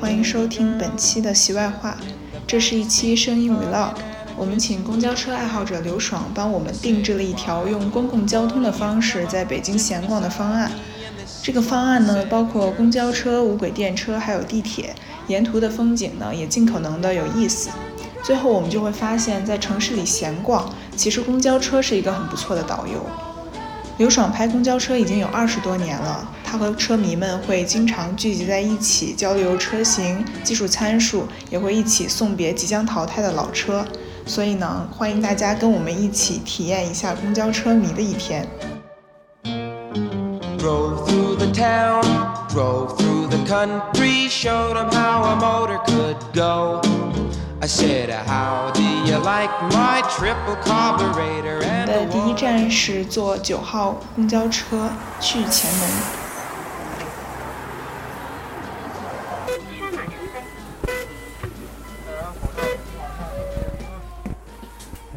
欢迎收听本期的席外话。这是一期声音 vlog。我们请公交车爱好者刘爽帮我们定制了一条用公共交通的方式在北京闲逛的方案。这个方案呢，包括公交车、无轨电车，还有地铁。沿途的风景呢，也尽可能的有意思。最后我们就会发现，在城市里闲逛，其实公交车是一个很不错的导游。刘爽拍公交车已经有二十多年了，他和车迷们会经常聚集在一起交流车型、技术参数，也会一起送别即将淘汰的老车。所以呢，欢迎大家跟我们一起体验一下公交车迷的一天。的第一站是坐九号公交车去前门。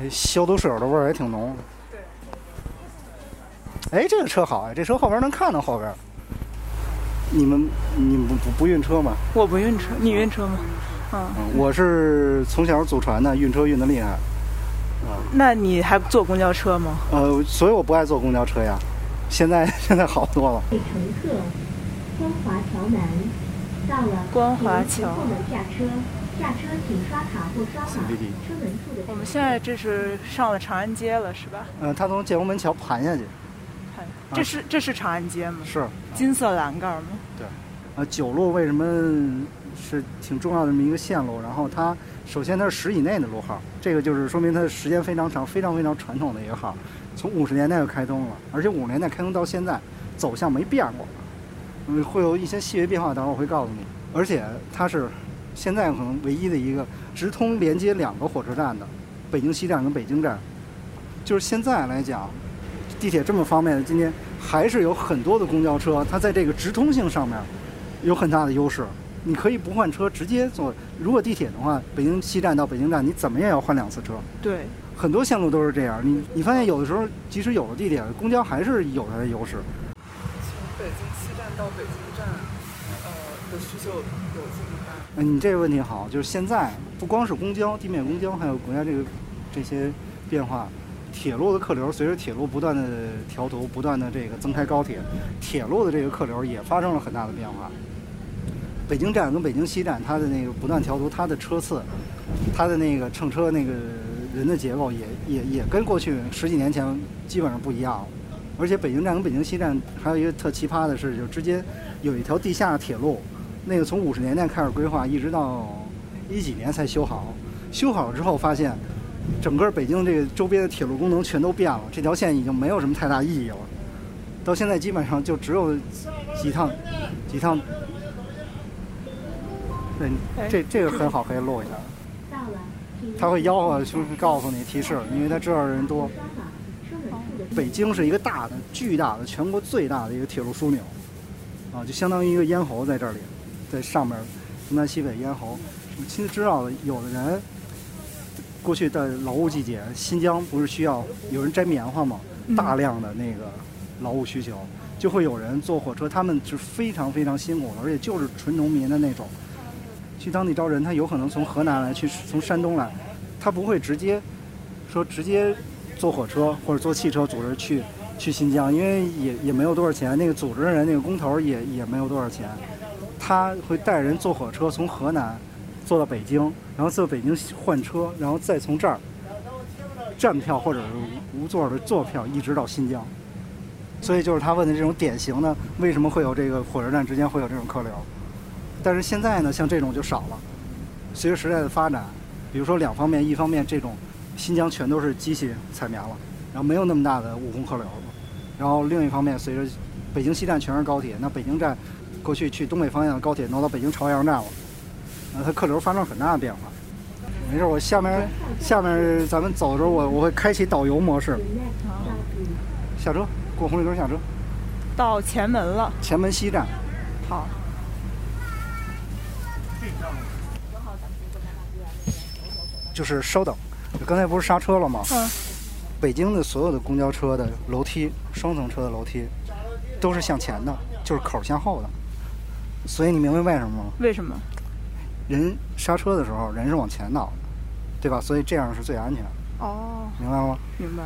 消毒水的味儿也挺浓。哎，这个车好哎，这车后边能看到后边。你们你们不不晕车吗？我不晕车，你晕车吗？嗯，我是从小祖传的，晕车晕的厉害。啊，那你还坐公交车吗？呃，所以我不爱坐公交车呀。现在 现在好多了。乘客，光华桥南到了。光华桥。下车，下车请刷卡或刷码。车门处的。我们现在这是上了长安街了，是吧？嗯，他从建国门桥盘下去。盘，这是这是长安街吗？是。金色栏杆吗？对。啊，九路为什么？是挺重要的这么一个线路，然后它首先它是十以内的路号，这个就是说明它的时间非常长，非常非常传统的一个号，从五十年代就开通了，而且五十年代开通到现在走向没变过，嗯，会有一些细微变化，等会儿我会告诉你。而且它是现在可能唯一的一个直通连接两个火车站的，北京西站跟北京站，就是现在来讲，地铁这么方便的今天，还是有很多的公交车，它在这个直通性上面有很大的优势。你可以不换车直接坐。如果地铁的话，北京西站到北京站，你怎么也要换两次车。对，很多线路都是这样。你你发现有的时候，即使有了地铁，公交还是有它的优势。从北京西站到北京站，呃，的需求有嗯？你这个问题好，就是现在不光是公交、地面公交，还有国家这个这些变化，铁路的客流随着铁路不断的调图、不断的这个增开高铁，铁路的这个客流也发生了很大的变化。北京站跟北京西站，它的那个不断调度，它的车次，它的那个乘车那个人的结构也也也跟过去十几年前基本上不一样了。而且北京站跟北京西站还有一个特奇葩的是，就之间有一条地下铁路，那个从五十年代开始规划，一直到一几年才修好。修好了之后，发现整个北京这个周边的铁路功能全都变了，这条线已经没有什么太大意义了。到现在基本上就只有几趟几趟。对，这这个很好，可以录一下。他会吆喝，就是告诉你提示，因为他知道人多。北京是一个大的、巨大的、全国最大的一个铁路枢纽，啊，就相当于一个咽喉在这里，在上面东南西北咽喉。其实知道的，有的人过去的劳务季节，新疆不是需要有人摘棉花吗？大量的那个劳务需求，就会有人坐火车，他们是非常非常辛苦的，而且就是纯农民的那种。去当地招人，他有可能从河南来，去从山东来，他不会直接说直接坐火车或者坐汽车组织去去新疆，因为也也没有多少钱，那个组织的人那个工头也也没有多少钱，他会带人坐火车从河南坐到北京，然后坐北京换车，然后再从这儿站票或者是无座的坐票一直到新疆，所以就是他问的这种典型的，为什么会有这个火车站之间会有这种客流？但是现在呢，像这种就少了。随着时代的发展，比如说两方面，一方面这种新疆全都是机器采棉了，然后没有那么大的务工客流了。然后另一方面，随着北京西站全是高铁，那北京站过去去东北方向的高铁挪到北京朝阳站了，那它客流发生很大的变化。没事，我下面下面咱们走的时候，我我会开启导游模式。下车，过红绿灯下车。到前门了。前门西站。好。就是稍等，刚才不是刹车了吗？嗯。北京的所有的公交车的楼梯，双层车的楼梯，都是向前的，就是口向后的。所以你明白为什么吗？为什么？人刹车的时候人是往前倒的，对吧？所以这样是最安全。哦，明白吗？明白。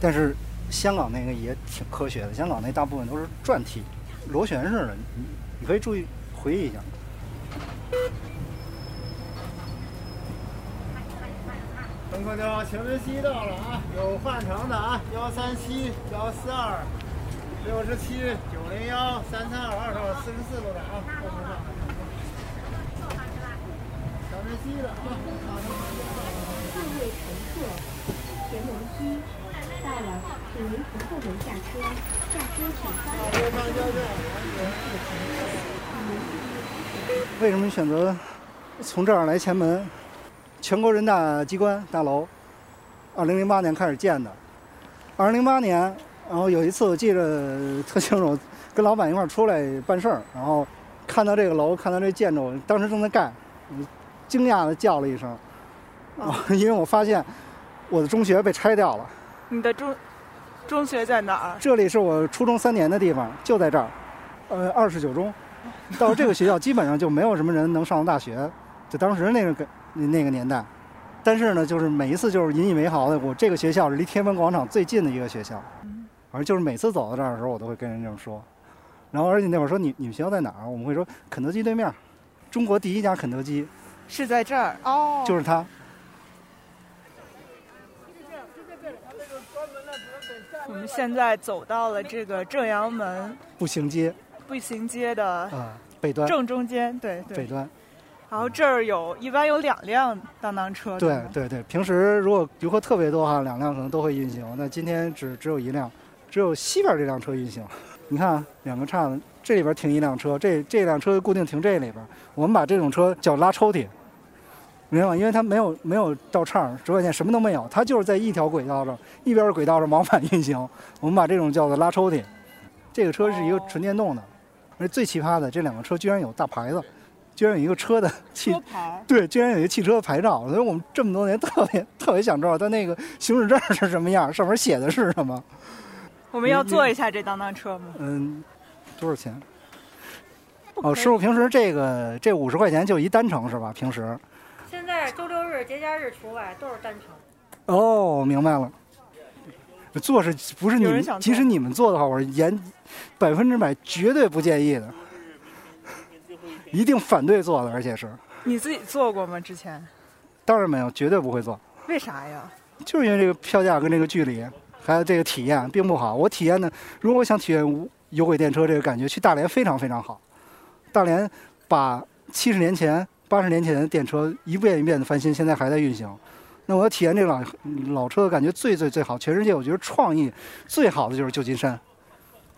但是香港那个也挺科学的，香港那大部分都是转体、螺旋式的，你你可以注意回忆一下。乘客叫请问西到了啊，有换乘的啊，幺三七、幺四二、六十七、九零幺、三三二二号、四十四路的啊，后面上。请问西的啊。各位乘客，前门区到了，请您从后门下车，下车请发。后方交站。为什么选择从这儿来前门？全国人大机关大楼，二零零八年开始建的。二零零八年，然后有一次我记得特清楚，跟老板一块儿出来办事儿，然后看到这个楼，看到这建筑，当时正在盖，惊讶的叫了一声，啊，因为我发现我的中学被拆掉了。你的中中学在哪儿？这里是我初中三年的地方，就在这儿，呃，二十九中。到这个学校，基本上就没有什么人能上大学，就当时那个那个年代。但是呢，就是每一次就是引以为豪的，我这个学校是离天安门广场最近的一个学校。反正就是每次走到这儿的时候，我都会跟人这么说。然后而且那会儿说你你们学校在哪儿？我们会说肯德基对面，中国第一家肯德基是在这儿哦，就是它。我们现在走到了这个正阳门步行街，步行街的啊北端正中间，对对北端。然后这儿有一般有两辆当当车，对对对。平时如果游客特别多哈，两辆可能都会运行。那今天只只有一辆，只有西边这辆车运行。你看两个岔子，这里边停一辆车，这这辆车固定停这里边。我们把这种车叫拉抽屉，明白吗？因为它没有没有道岔，直管线什么都没有，它就是在一条轨道上，一边轨道上往返运行。我们把这种叫做拉抽屉。这个车是一个纯电动的，而最奇葩的，这两个车居然有大牌子。居然有一个车的汽牌，对，居然有一个汽车的牌照，所以我们这么多年特别特别想知道它那个行驶证是什么样，上面写的是什么。我们要坐一下这当当车吗？嗯，多少钱？哦，师傅，平时这个这五十块钱就一单程是吧？平时？现在周六日节假日除外都是单程。哦，明白了。坐是不是你们？即使你们坐的话，我是严百分之百绝对不建议的。一定反对做的，而且是你自己做过吗？之前？当然没有，绝对不会做。为啥呀？就是因为这个票价跟这个距离，还有这个体验并不好。我体验的，如果想体验有轨电车这个感觉，去大连非常非常好。大连把七十年前、八十年前的电车一遍一遍的翻新，现在还在运行。那我体验这个老老车的感觉，最最最好。全世界我觉得创意最好的就是旧金山。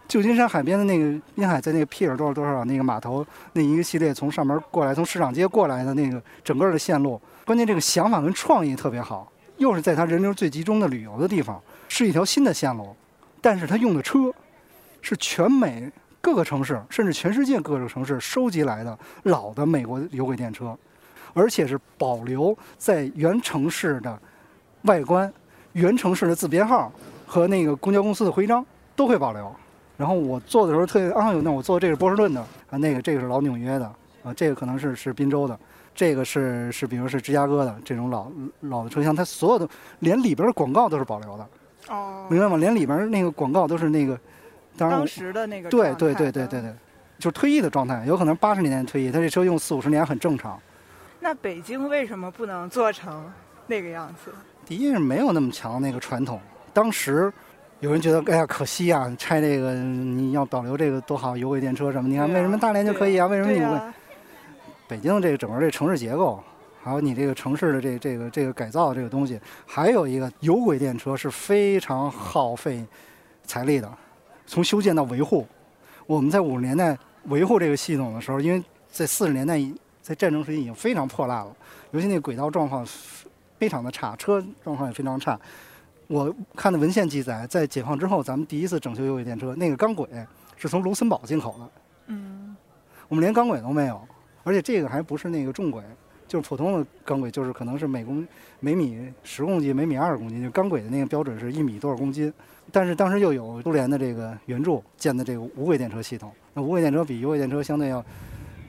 旧金山海边的那个滨海，在那个皮尔多少多少那个码头那一个系列从上面过来，从市场街过来的那个整个的线路，关键这个想法跟创意特别好，又是在它人流最集中的旅游的地方，是一条新的线路，但是它用的车是全美各个城市，甚至全世界各个城市收集来的老的美国有轨电车，而且是保留在原城市的外观、原城市的字编号和那个公交公司的徽章都会保留。然后我坐的时候特别啊，那我坐这个是波士顿的啊，那个这个是老纽约的啊，这个可能是是滨州的，这个是是比如是芝加哥的这种老老的车厢，它所有的连里边的广告都是保留的哦，明白吗？连里边那个广告都是那个当当时的那个对对对对对对，就是退役的状态，有可能八十年代退役，他这车用四五十年很正常。那北京为什么不能做成那个样子？第一是没有那么强那个传统，当时。有人觉得，哎呀，可惜啊，拆这个你要保留这个多好，有轨电车什么？你看为什么大连就可以啊？为什么你不会？北京这个整个这城市结构，还有你这个城市的这这个这个改造这个东西，还有一个有轨电车是非常耗费财力的，从修建到维护。我们在五十年代维护这个系统的时候，因为在四十年代在战争时期已经非常破烂了，尤其那轨道状况非常的差，车状况也非常差。我看的文献记载，在解放之后，咱们第一次整修有轨电车，那个钢轨是从卢森堡进口的。嗯，我们连钢轨都没有，而且这个还不是那个重轨，就是普通的钢轨，就是可能是每公每米十公斤，每米二十公斤，就钢轨的那个标准是一米多少公斤。但是当时又有苏联的这个援助建的这个无轨电车系统，那无轨电车比有轨电车相对要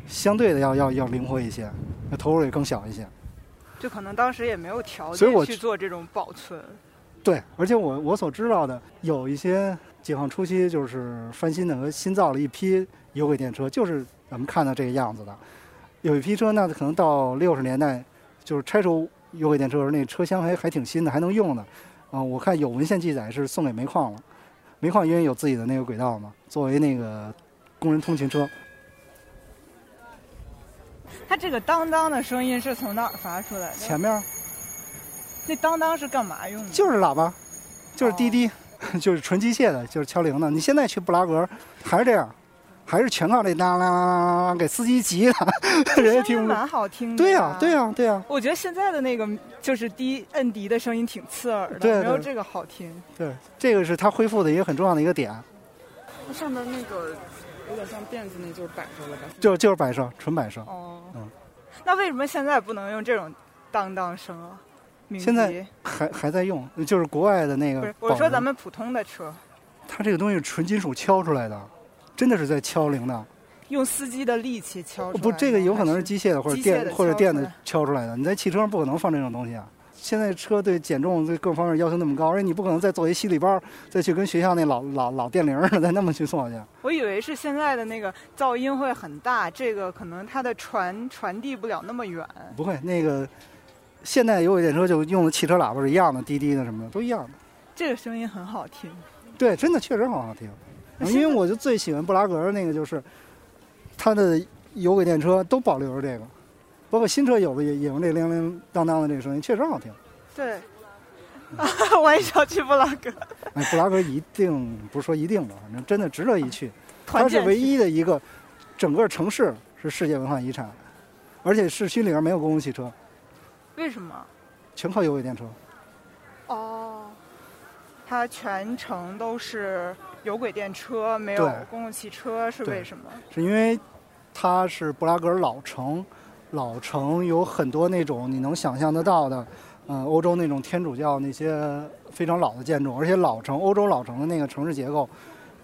相对的要要要灵活一些，那投入也更小一些。就可能当时也没有条件去做这种保存。对，而且我我所知道的有一些解放初期就是翻新的和新造了一批有轨电车，就是咱们看到这个样子的。有一批车那，可能到六十年代就是拆除有轨电车的时候，那车厢还还挺新的，还能用的。啊、我看有文献记载是送给煤矿了，煤矿因为有自己的那个轨道嘛，作为那个工人通勤车。它这个当当的声音是从哪儿发出来的？前面那当当是干嘛用的？就是喇叭，就是滴滴，就是纯机械的，就是敲铃的。你现在去布拉格还是这样，还是全靠这当当当当给司机急的，人家听蛮好听的。对呀、对、呀、对呀、我觉得现在的那个就是滴摁笛的声音挺刺耳的，对对没有这个好听。对，这个是它恢复的一个很重要的一个点，那上面那个有点像辫子，那就是摆设了吧？就就是摆设，纯摆设。哦，嗯那为什么现在不能用这种当当声啊？现在还还在用，就是国外的那个不是，我说咱们普通的车，它这个东西纯金属敲出来的，真的是在敲铃铛。用司机的力气敲出来不，这个有可能是机械的或者电或者电的敲出来的。你在汽车上不可能放这种东西啊。现在车对减重对各方面要求那么高，而且你不可能再做一吸力包，再去跟学校那老老老电铃儿似的再那么去做去。我以为是现在的那个噪音会很大，这个可能它的传传递不了那么远。不会，那个现代有轨电车就用的汽车喇叭是一样的，滴滴的什么的都一样的。这个声音很好听。对，真的确实很好听。因为我就最喜欢布拉格的那个，就是它的有轨电车都保留着这个，包括新车有的也也用这铃铃当当的这个声音，确实好听。对，我也想去布拉格。哎，布拉格一定不是说一定吧，反正真的值得一去。它是唯一的一个，整个城市是世界文化遗产，而且市区里边没有公共汽车，为什么？全靠有轨电车。哦，它全程都是有轨电车，没有公共汽车，是为什么？是因为它是布拉格老城，老城有很多那种你能想象得到的，呃，欧洲那种天主教那些非常老的建筑，而且老城欧洲老城的那个城市结构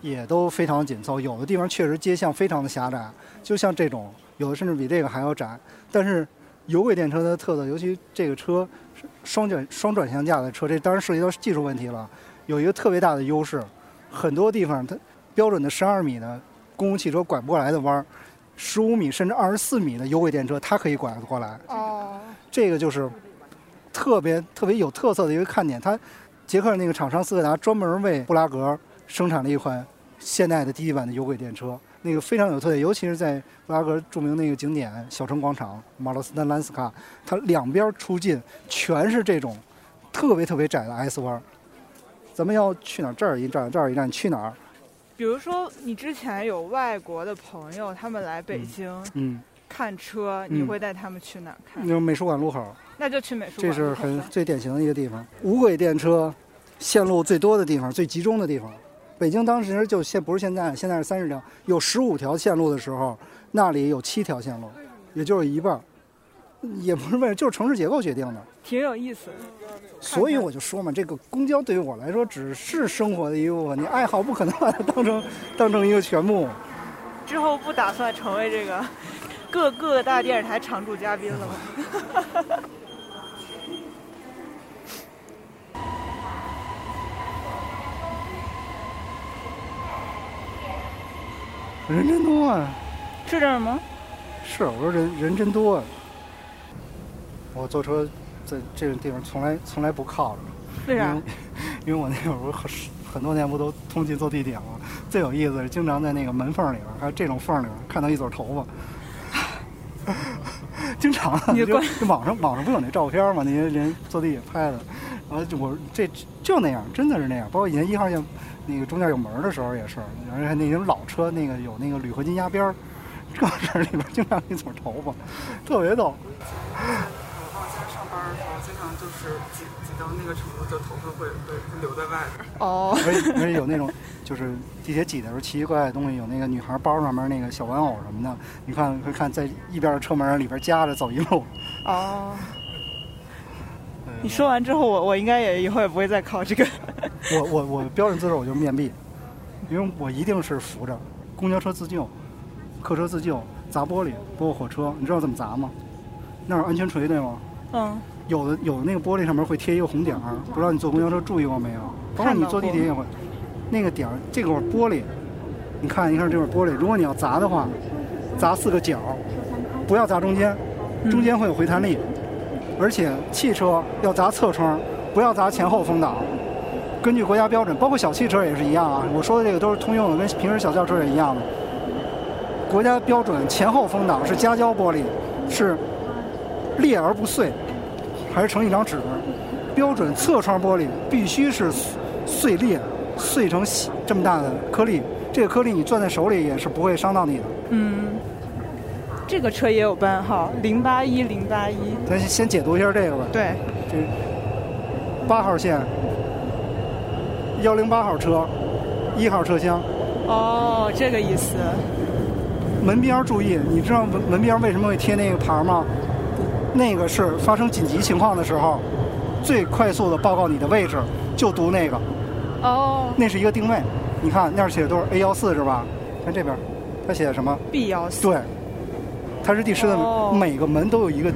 也都非常紧凑，有的地方确实街巷非常的狭窄，就像这种，有的甚至比这个还要窄。但是有轨电车的特色，尤其这个车是双转双转向架的车，这当然涉及到技术问题了，有一个特别大的优势，很多地方它标准的十二米的公共汽车拐不过来的弯儿，十五米甚至二十四米的有轨电车它可以拐得过来。哦，这个就是特别特别有特色的一个看点。它捷克那个厂商斯柯达专门为布拉格生产了一款现代的第一版的有轨电车，那个非常有特点，尤其是在布拉格著名那个景点小城广场马洛斯丹兰斯卡，它两边出进全是这种特别特别窄的 S 弯儿。咱们要去哪儿？这儿一站，这儿一站，去哪儿？比如说你之前有外国的朋友，他们来北京嗯，看车，你嗯会带他们去哪儿看？那个美术馆路口。那就去美术馆。这是很最典型的一个地方。无轨电车线路最多的地方、最集中的地方。北京当时就现不是现在，现在是三十条，有十五条线路的时候，那里有七条线路，也就是一半儿。也不是为了，就是城市结构决定的。挺有意思的。所以我就说嘛，这个公交对于我来说只是生活的一部分，你爱好不可能把它当成当成一个全部。之后不打算成为这个各各大电视台常驻嘉宾了吗？人真多啊！是这儿吗？是，我说人人真多啊。我坐车在这个地方从来从来不靠着。为啥因为？我那会儿很很多年不都通勤坐地铁吗？最有意思是经常在那个门缝里边，还有这种缝里边看到一撮头发，经常网上网上不有那照片吗？那些人坐地铁拍的，然后就我这就那样，真的是那样。包括以前一号线那个中间有门的时候也是，而且那种老车那个有那个铝合金压边儿，这事儿里边经常一撮头发，特别逗。我往家上班的时候，经常就是挤挤到那个程度，就头发会会会留在外边儿。哦，而且而且有那种就是地铁挤的时候奇奇怪怪的东西，有那个女孩包上面那个小玩偶什么的，你看会看在一边的车门里边夹着走一路。哦，呃你说完之后，我我应该也以后也不会再考这个。我我我标准姿势我就面壁，因为我一定是扶着，公交车自救、客车自救砸玻璃，包括火车，你知道怎么砸吗？那有安全锤对吗？嗯，有的有的那个玻璃上面会贴一个红点儿，不知道你坐公交车注意过没有？包括你坐地铁也会，那个点儿这块玻璃，你看一看这块玻璃，如果你要砸的话，砸四个角，不要砸中间，中间会有回弹力，而且汽车要砸侧窗，不要砸前后风挡。根据国家标准，包括小汽车也是一样啊。我说的这个都是通用的，跟平时小轿车也一样的。国家标准前后风挡是夹胶玻璃，是裂而不碎，还是成一张纸？标准侧窗玻璃必须是碎裂，碎成这么大的颗粒。这个颗粒你攥在手里也是不会伤到你的。嗯，这个车也有班号零八一零八一。咱先解读一下这个吧。对，这八号线。幺零八号车，一号车厢。哦，这个意思。门边注意，你知道门门边为什么会贴那个牌吗？那个是发生紧急情况的时候，最快速的报告你的位置，就读那个。哦。那是一个定位，你看那儿写的都是 A 幺四是吧？看这边，它写的什么？B 幺四。对，它是第十的，每个门都有一个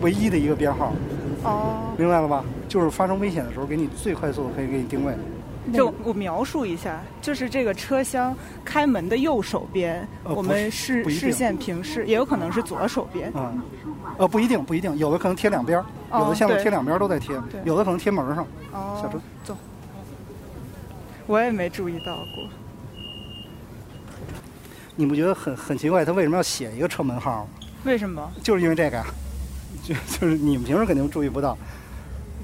唯一的一个编号。哦。明白了吧？就是发生危险的时候，给你最快速的可以给你定位。就我描述一下，就是这个车厢开门的右手边，我们视视线平视，也有可能是左手边。啊，呃，不一定，不一定，有的可能贴两边，有的线路贴两边都在贴，有的可能贴门上。哦，小车走。我也没注意到过。你不觉得很很奇怪？他为什么要写一个车门号？为什么？就是因为这个呀，就就是你们平时肯定注意不到。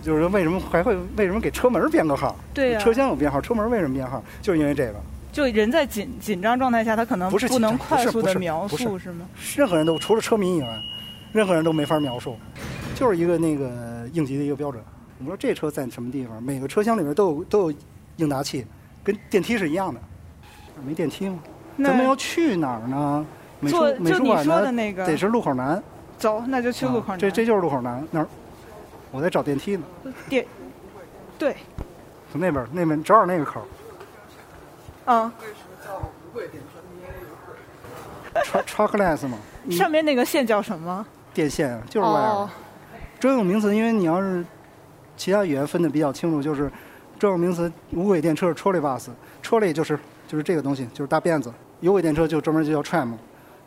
就是说，为什么还会为什么给车门编个号？对呀，车厢有编号，车门为什么编号？就是因为这个。就人在紧紧张状态下，他可能不能快速的描述，是吗？任何人都除了车迷以外，任何人都没法描述，就是一个那个应急的一个标准。我们说这车在什么地方？每个车厢里面都有都有应答器，跟电梯是一样的。没电梯吗？咱们要去哪儿呢？美术美术馆的那个得是路口南。走，那就去路口南。这这就是路口南那儿。我在找电梯呢。电，对。从那边，那边正好那个口。嗯。为什么叫无轨电车？Truckless 嘛。上面那个线叫什么？电线，就是 wire。专有名词，因为你要是其他语言分的比较清楚，就是专有名词无轨电车是 trolley bus，trolley 就是就是这个东西，就是大辫子。有轨电车就专门就叫 tram，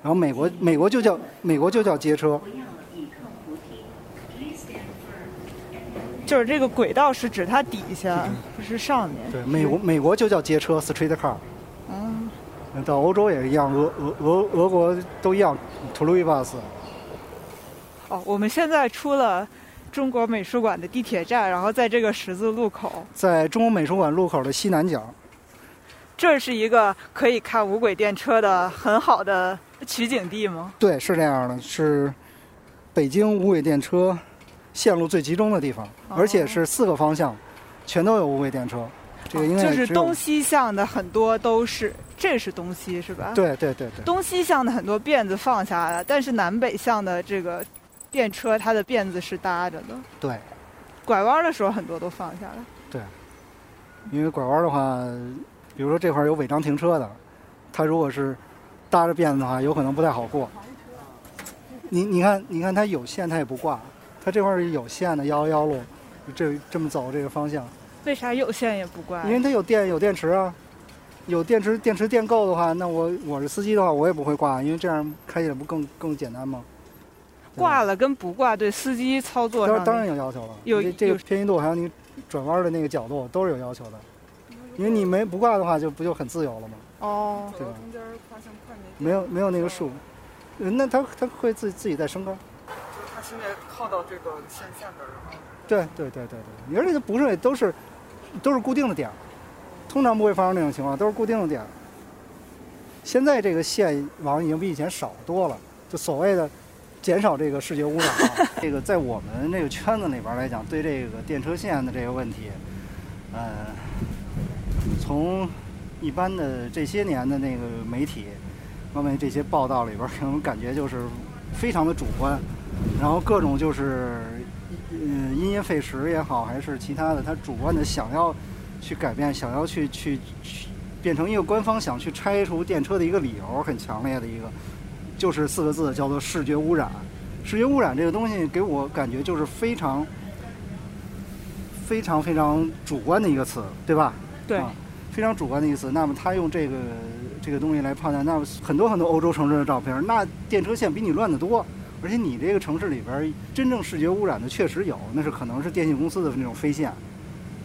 然后美国美国就叫美国就叫街车。就是这个轨道是指它底下，不是上面。对，美国美国就叫街车 （street car）。嗯。到欧洲也是一样，俄俄俄俄国都一样 t o l u b u s 哦，我们现在出了中国美术馆的地铁站，然后在这个十字路口。在中国美术馆路口的西南角。这是一个可以看无轨电车的很好的取景地吗？对，是这样的，是北京无轨电车。线路最集中的地方，而且是四个方向，全都有无轨电车。这个应该就是东西向的很多都是，这是东西是吧？对对对对。东西向的很多辫子放下来了，但是南北向的这个电车，它的辫子是搭着的。对。拐弯的时候很多都放下来。对。因为拐弯的话，比如说这块有违章停车的，它如果是搭着辫子的话，有可能不太好过。你你看你看它有线，它也不挂。它这块是有线的幺幺幺路，这这么走这个方向，为啥有线也不挂？因为它有电有电池啊，有电池电池电够的话，那我我是司机的话，我也不会挂，因为这样开起来不更更简单吗？挂了跟不挂对司机操作上当然有要求了，有这个偏移度还有你转弯的那个角度都是有要求的，因为你没不挂的话就不就很自由了吗？哦，对吧？中间跨线快没有没有那个数，那它它会自自己在升高。就它现在靠到这个线下边儿对对对对对，而且它不是都是都是固定的点儿。通常不会发生这种情况，都是固定的点儿。现在这个线网已经比以前少多了，就所谓的减少这个视觉污染。这个在我们这个圈子里边来讲，对这个电车线的这个问题，呃，从一般的这些年的那个媒体方面这些报道里边，给我们感觉就是非常的主观。然后各种就是，嗯，因噎废食也好，还是其他的，他主观的想要去改变，想要去去去变成一个官方想去拆除电车的一个理由，很强烈的一个，就是四个字，叫做视觉污染。视觉污染这个东西给我感觉就是非常、非常非常主观的一个词，对吧？对。啊非常主观的意思。那么他用这个这个东西来判断，那么很多很多欧洲城市的照片，那电车线比你乱得多。而且你这个城市里边真正视觉污染的确实有，那是可能是电信公司的那种飞线，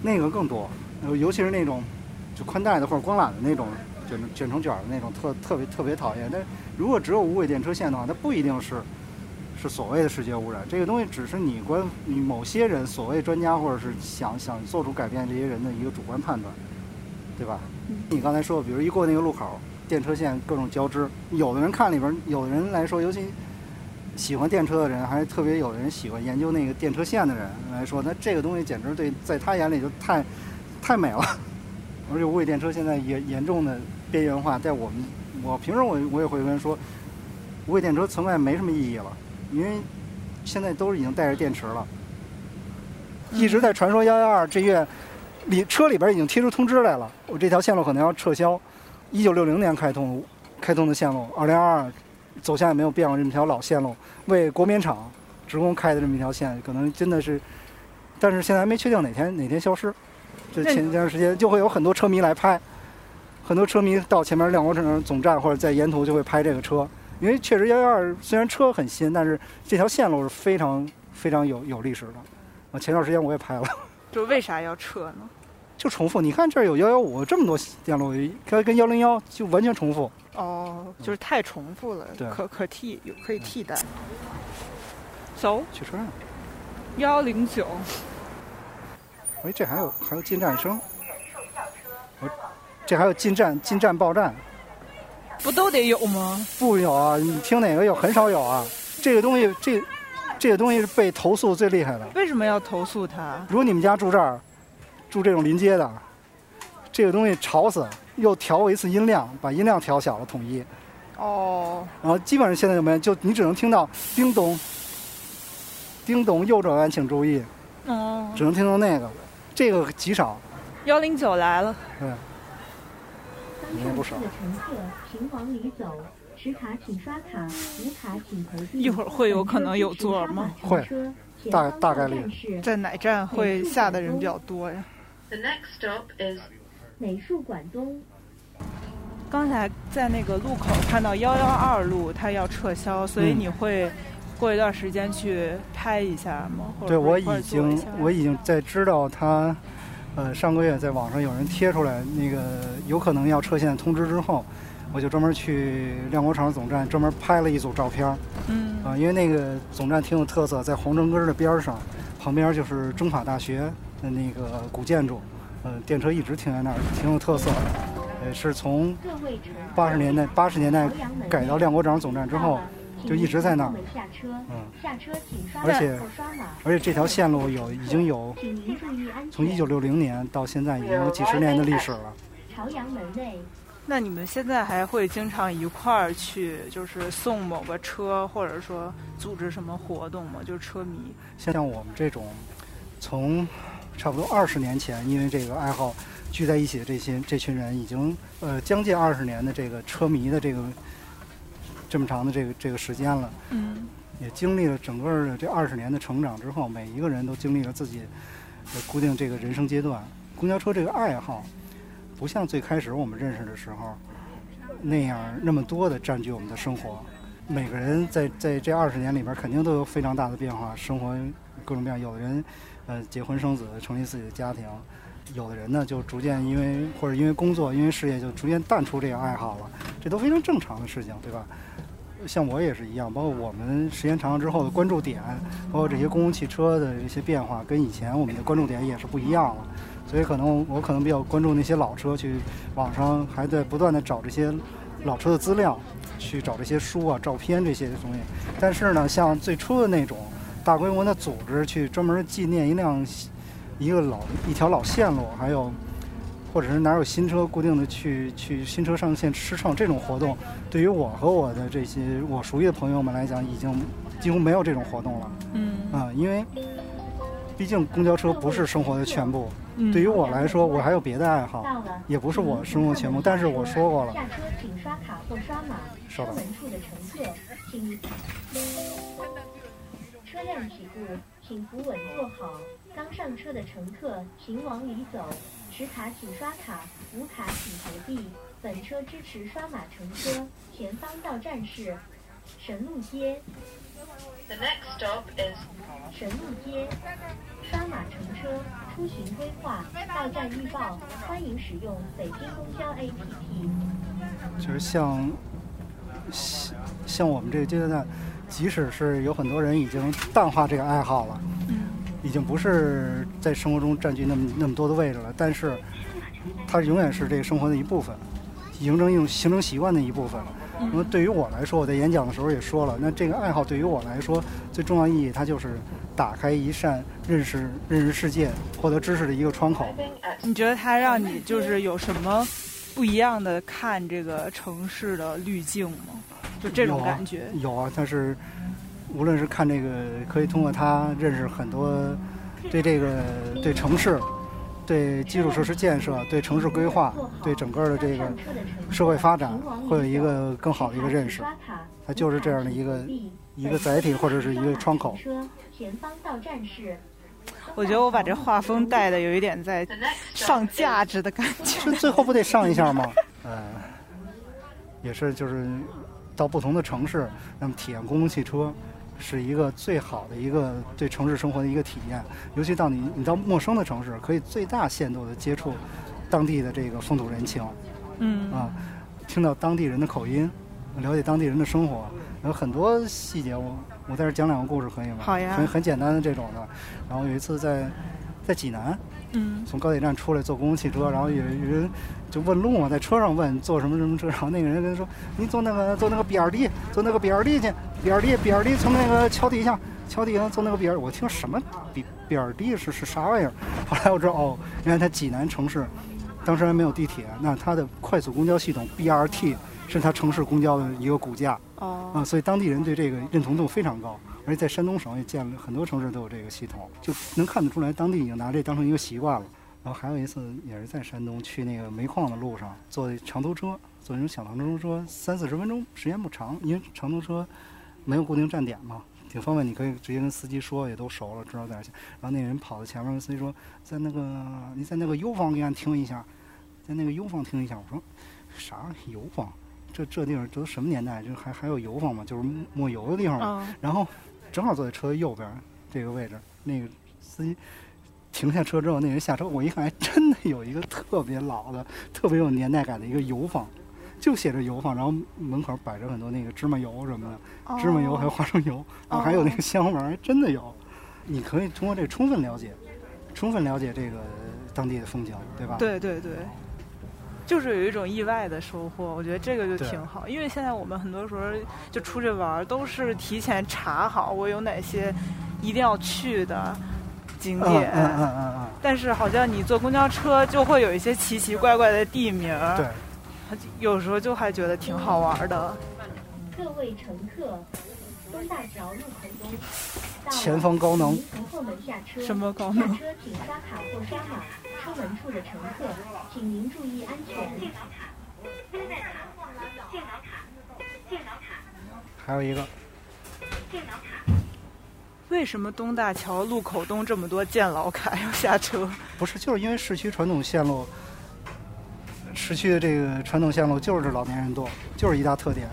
那个更多。呃尤其是那种就宽带的或者光缆的那种卷成卷成卷儿的那种，特特别特别讨厌。但如果只有无轨电车线的话，它不一定是是所谓的视觉污染。这个东西只是你观你某些人所谓专家或者是想想做出改变这些人的一个主观判断。对吧？你刚才说，比如一过那个路口，电车线各种交织，有的人看里边，有的人来说，尤其喜欢电车的人，还特别有的人喜欢研究那个电车线的人来说，那这个东西简直对，在他眼里就太太美了。而且无轨电车现在也严重的边缘化，在我们我平时我我也会跟人说，无轨电车存在没什么意义了，因为现在都是已经带着电池了，一直在传说幺幺二这月。里车里边已经贴出通知来了，我这条线路可能要撤销。一九六零年开通开通的线路，二零二二走向也没有变过这么条老线路，为国棉厂职工开的这么一条线，可能真的是，但是现在还没确定哪天哪天消失。这前一段时间就会有很多车迷来拍，很多车迷到前面亮光城总站或者在沿途就会拍这个车，因为确实幺幺二虽然车很新，但是这条线路是非常非常有有历史的。啊，前段时间我也拍了。就为啥要撤呢？就重复，你看这儿有幺幺五这么多线路，跟跟幺零幺就完全重复。哦，就是太重复了，对可可替有可以替代。走，去车站。幺零九。哎，这还有还有进站声。我这还有进站进站报站。不都得有吗？不有啊，你听哪个有？很少有啊。这个东西，这这个东西是被投诉最厉害的。为什么要投诉他？如果你们家住这儿，住这种临街的，这个东西吵死，又调过一次音量，把音量调小了，统一。哦。然后基本上现在就没，就你只能听到叮咚，叮咚，右转弯请注意。哦。只能听到那个，这个极少。幺零九来了。对。一会儿会有可能有座吗？会，大大概率。在哪站会下的人比较多呀？The next stop is 美术馆东。刚才在那个路口看到幺幺二路，它要撤销，所以你会过一段时间去拍一下吗？对，我已经我已经在知道它，呃，上个月在网上有人贴出来那个有可能要撤线通知之后。我就专门去亮国厂总站，专门拍了一组照片。嗯啊，因为那个总站挺有特色，在黄城根的边儿上，旁边就是中法大学的那个古建筑。呃，电车一直停在那儿，挺有特色的。呃，是从八十年代八十年代改到亮国厂总站之后，就一直在那儿。嗯，下车请刷而且而且这条线路有已经有从一九六零年到现在已经有几十年的历史了。朝阳门内。那你们现在还会经常一块儿去，就是送某个车，或者说组织什么活动吗？就是车迷。像我们这种，从差不多二十年前，因为这个爱好聚在一起的这些这群人，已经呃将近二十年的这个车迷的这个这么长的这个这个时间了。嗯。也经历了整个的这二十年的成长之后，每一个人都经历了自己的固定这个人生阶段。公交车这个爱好。不像最开始我们认识的时候那样那么多的占据我们的生活。每个人在在这二十年里边肯定都有非常大的变化，生活各种各样。有的人呃结婚生子，成立自己的家庭；有的人呢就逐渐因为或者因为工作、因为事业就逐渐淡出这个爱好了，这都非常正常的事情，对吧？像我也是一样，包括我们时间长了之后的关注点，包括这些公共汽车的一些变化，跟以前我们的关注点也是不一样了。所以可能我可能比较关注那些老车，去网上还在不断的找这些老车的资料，去找这些书啊、照片这些东西。但是呢，像最初的那种大规模的组织去专门纪念一辆一个老一条老线路，还有或者是哪有新车固定的去去新车上线试乘这种活动，对于我和我的这些我熟悉的朋友们来讲，已经几乎没有这种活动了。嗯啊，因为毕竟公交车不是生活的全部。嗯对于我来说，我还有别的爱好，也不是我生活全部，但是我说过了，下车请刷卡或刷码。稍等车门处的乘客，请车辆起步，请扶稳坐好。刚上车的乘客，请往里走。持卡请刷卡，无卡请投币。本车支持刷码乘车。前方到站是神鹿街，The next stop is 神鹿街。刷码乘车，出行规划，到站预报，欢迎使用北京公交 APP。就是像像像我们这个阶段，即使是有很多人已经淡化这个爱好了，已经不是在生活中占据那么那么多的位置了，但是它永远是这个生活的一部分，形成一种形成习惯的一部分。那么对于我来说，我在演讲的时候也说了，那这个爱好对于我来说最重要意义，它就是打开一扇认识认识世界、获得知识的一个窗口。你觉得它让你就是有什么不一样的看这个城市的滤镜吗？就这种有啊感觉。有啊，但是无论是看这个，可以通过它认识很多对这个对城市、对基础设施建设、对城市规划、对整个的这个社会发展，会有一个更好的一个认识。它就是这样的一个一个载体或者是一个窗口。车前方到站是。我觉得我把这画风带的有一点在上价值的感觉。这最后不得上一下吗？呃，也是就是到不同的城市，那么体验公共汽车是一个最好的一个对城市生活的一个体验。尤其到你你到陌生的城市，可以最大限度的接触当地的这个风土人情嗯啊，听到当地人的口音，了解当地人的生活，有很多细节我。我在这讲两个故事可以吗？好呀很很简单的这种的。然后有一次在在济南，嗯从高铁站出来坐公共汽车，然后有有人就问路嘛，在车上问坐什么什么车，然后那个人跟他说：“你坐那个坐那个 BRD，坐那个 BRD 去，BRD BRD 从那个桥底下，桥底下坐那个 BRD。”我听什么 B BRD 是是啥玩意儿？后来我知道哦，原来它济南城市当时还没有地铁，那它的快速公交系统 BRT 是它城市公交的一个骨架哦啊，所以当地人对这个认同度非常高。而且在山东省也建了很多城市都有这个系统，就能看得出来当地已经拿这当成一个习惯了。然后还有一次也是在山东去那个煤矿的路上坐长途车，坐那种小长途车，三四十分钟，时间不长，因为长途车没有固定站点嘛，挺方便，你可以直接跟司机说，也都熟了，知道在哪儿下。然后那人跑到前面跟司机说，在那个你在那个 U 方给俺停一下，在那个 U 方停一下。我说啥 U 方？这这地方这都什么年代？这还还有油坊吗？就是抹油的地方吗？嗯然后正好坐在车右边儿这个位置，那个司机停下车之后，那人下车，我一看，还真的有一个特别老的、特别有年代感的一个油坊，就写着油坊，然后门口摆着很多那个芝麻油什么的，芝麻油还有花生油，啊，还有那个香味儿，还真的有。你可以通过这个充分了解，充分了解这个当地的风情，对吧？对对对，就是有一种意外的收获，我觉得这个就挺好。因为现在我们很多时候就出去玩儿，都是提前查好我有哪些一定要去的景嗯点，嗯嗯嗯嗯，但是好像你坐公交车就会有一些奇奇怪怪的地名儿，对，有时候就还觉得挺好玩的。各位乘客，东大桥路口东，前方高能。什么高能下车请刷卡或刷码。出门处的乘客，请您注意安全。还有一个为什么东大桥路口东这么多建老卡要下车？不是，就是因为市区传统线路，市区的这个传统线路就是老年人多，就是一大特点。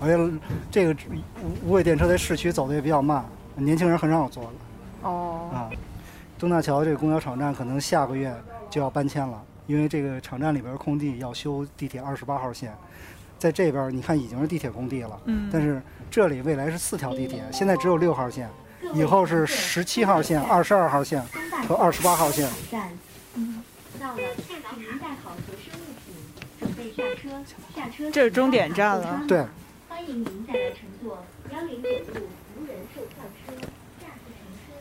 而且这个无无轨电车在市区走的也比较慢，年轻人很少坐了哦，啊。东大桥这个公交场站可能下个月就要搬迁了，因为这个场站里边空地要修地铁二十八号线，在这边你看已经是地铁工地了，嗯，但是这里未来是四条地铁，现在只有六号线，以后是十七号线、二十二号线和二十八号线。站，嗯，到了，请您带好随身物品，准备下车。下车。这是终点站了对，欢迎您再来乘坐幺零九路无人售票车，下次乘车。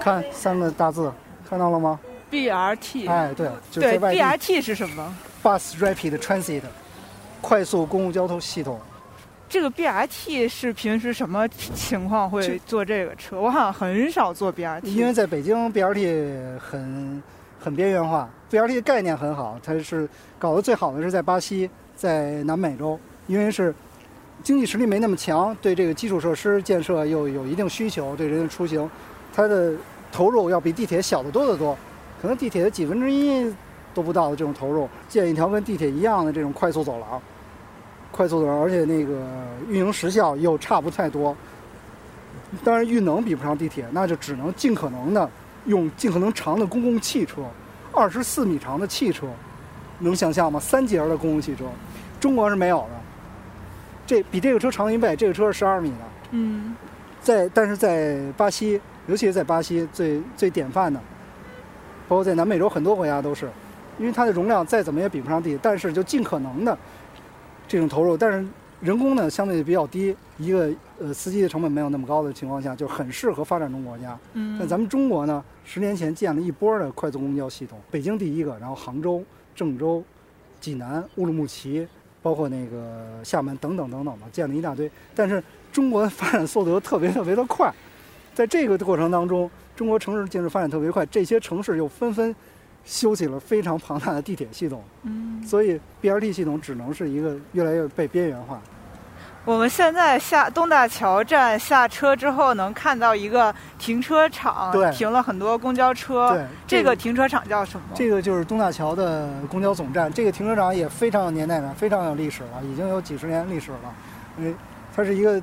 看三个大字，看到了吗？BRT，、哎，对，就对在外地，BRT 是什么？Bus Rapid Transit，快速公共交通系统。这个 BRT 是平时什么情况会坐这个车？我好像很少坐 BRT。因为在北京 BRT 很很边缘化，BRT 的概念很好，它是搞得最好的是在巴西，在南美洲，因为是经济实力没那么强，对这个基础设施建设又有一定需求，对人的出行，它的投入要比地铁小得多得多，可能地铁的几分之一都不到的这种投入，建一条跟地铁一样的这种快速走廊。快速走廊，而且那个运营时效又差不太多。当然，运能比不上地铁，那就只能尽可能的用尽可能长的公共汽车，二十四米长的汽车，能想象吗？三节的公共汽车，中国是没有的。这比这个车长一倍，这个车是十二米的。嗯，在但是在巴西，尤其是在巴西最最典范的，包括在南美洲很多国家都是，因为它的容量再怎么也比不上地铁，但是就尽可能的。这种投入，但是人工呢相对比较低，一个呃司机的成本没有那么高的情况下，就很适合发展中国家。嗯，但咱们中国呢，十年前建了一波的快速公交系统，北京第一个，然后杭州、郑州、济南、乌鲁木齐，包括那个厦门等等等等吧，建了一大堆。但是中国的发展速度特别特别的快，在这个过程当中，中国城市建设发展特别快，这些城市又纷纷。修起了非常庞大的地铁系统，嗯，所以 BRT 系统只能是一个越来越被边缘化。我们现在下东大桥站下车之后，能看到一个停车场，对，停了很多公交车。对，这个停车场叫什么？这个就是东大桥的公交总站。这个停车场也非常有年代感，非常有历史了，已经有几十年历史了。因为它是一个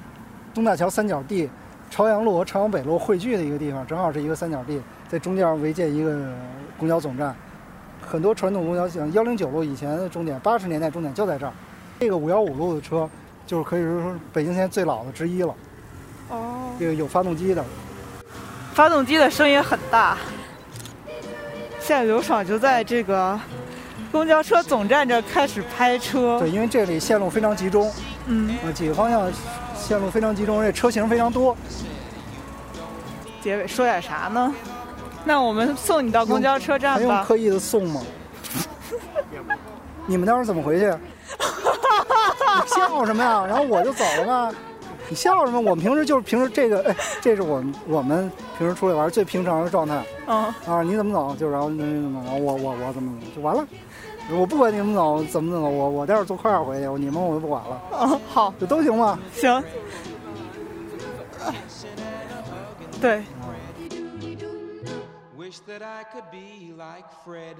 东大桥三角地，朝阳路和朝阳北路汇聚的一个地方，正好是一个三角地，在中间围建一个。公交总站，很多传统公交像幺零九路以前的终点，八十年代终点就在这儿。这个五幺五路的车，就是可以说是北京现在最老的之一了。哦，这个有发动机的，发动机的声音很大。现在刘爽就在这个公交车总站这开始拍车。对，因为这里线路非常集中，嗯，呃，几个方向线路非常集中，而且车型非常多。结尾说点啥呢？那我们送你到公交车站吧。还用刻意的送吗？你们待会儿怎么回去？你笑什么呀？然后我就走了吗？你笑什么？我们平时就是平时这个，哎，这是我们我们平时出来玩最平常的状态。嗯。啊，你怎么走？就然后那怎么着？我我我怎么怎么就完了？我不管你们走怎么怎么，我我待会儿坐快点回去。你们我就不管了。嗯，好，这都行吗？行。对。wish that I could be like Fred.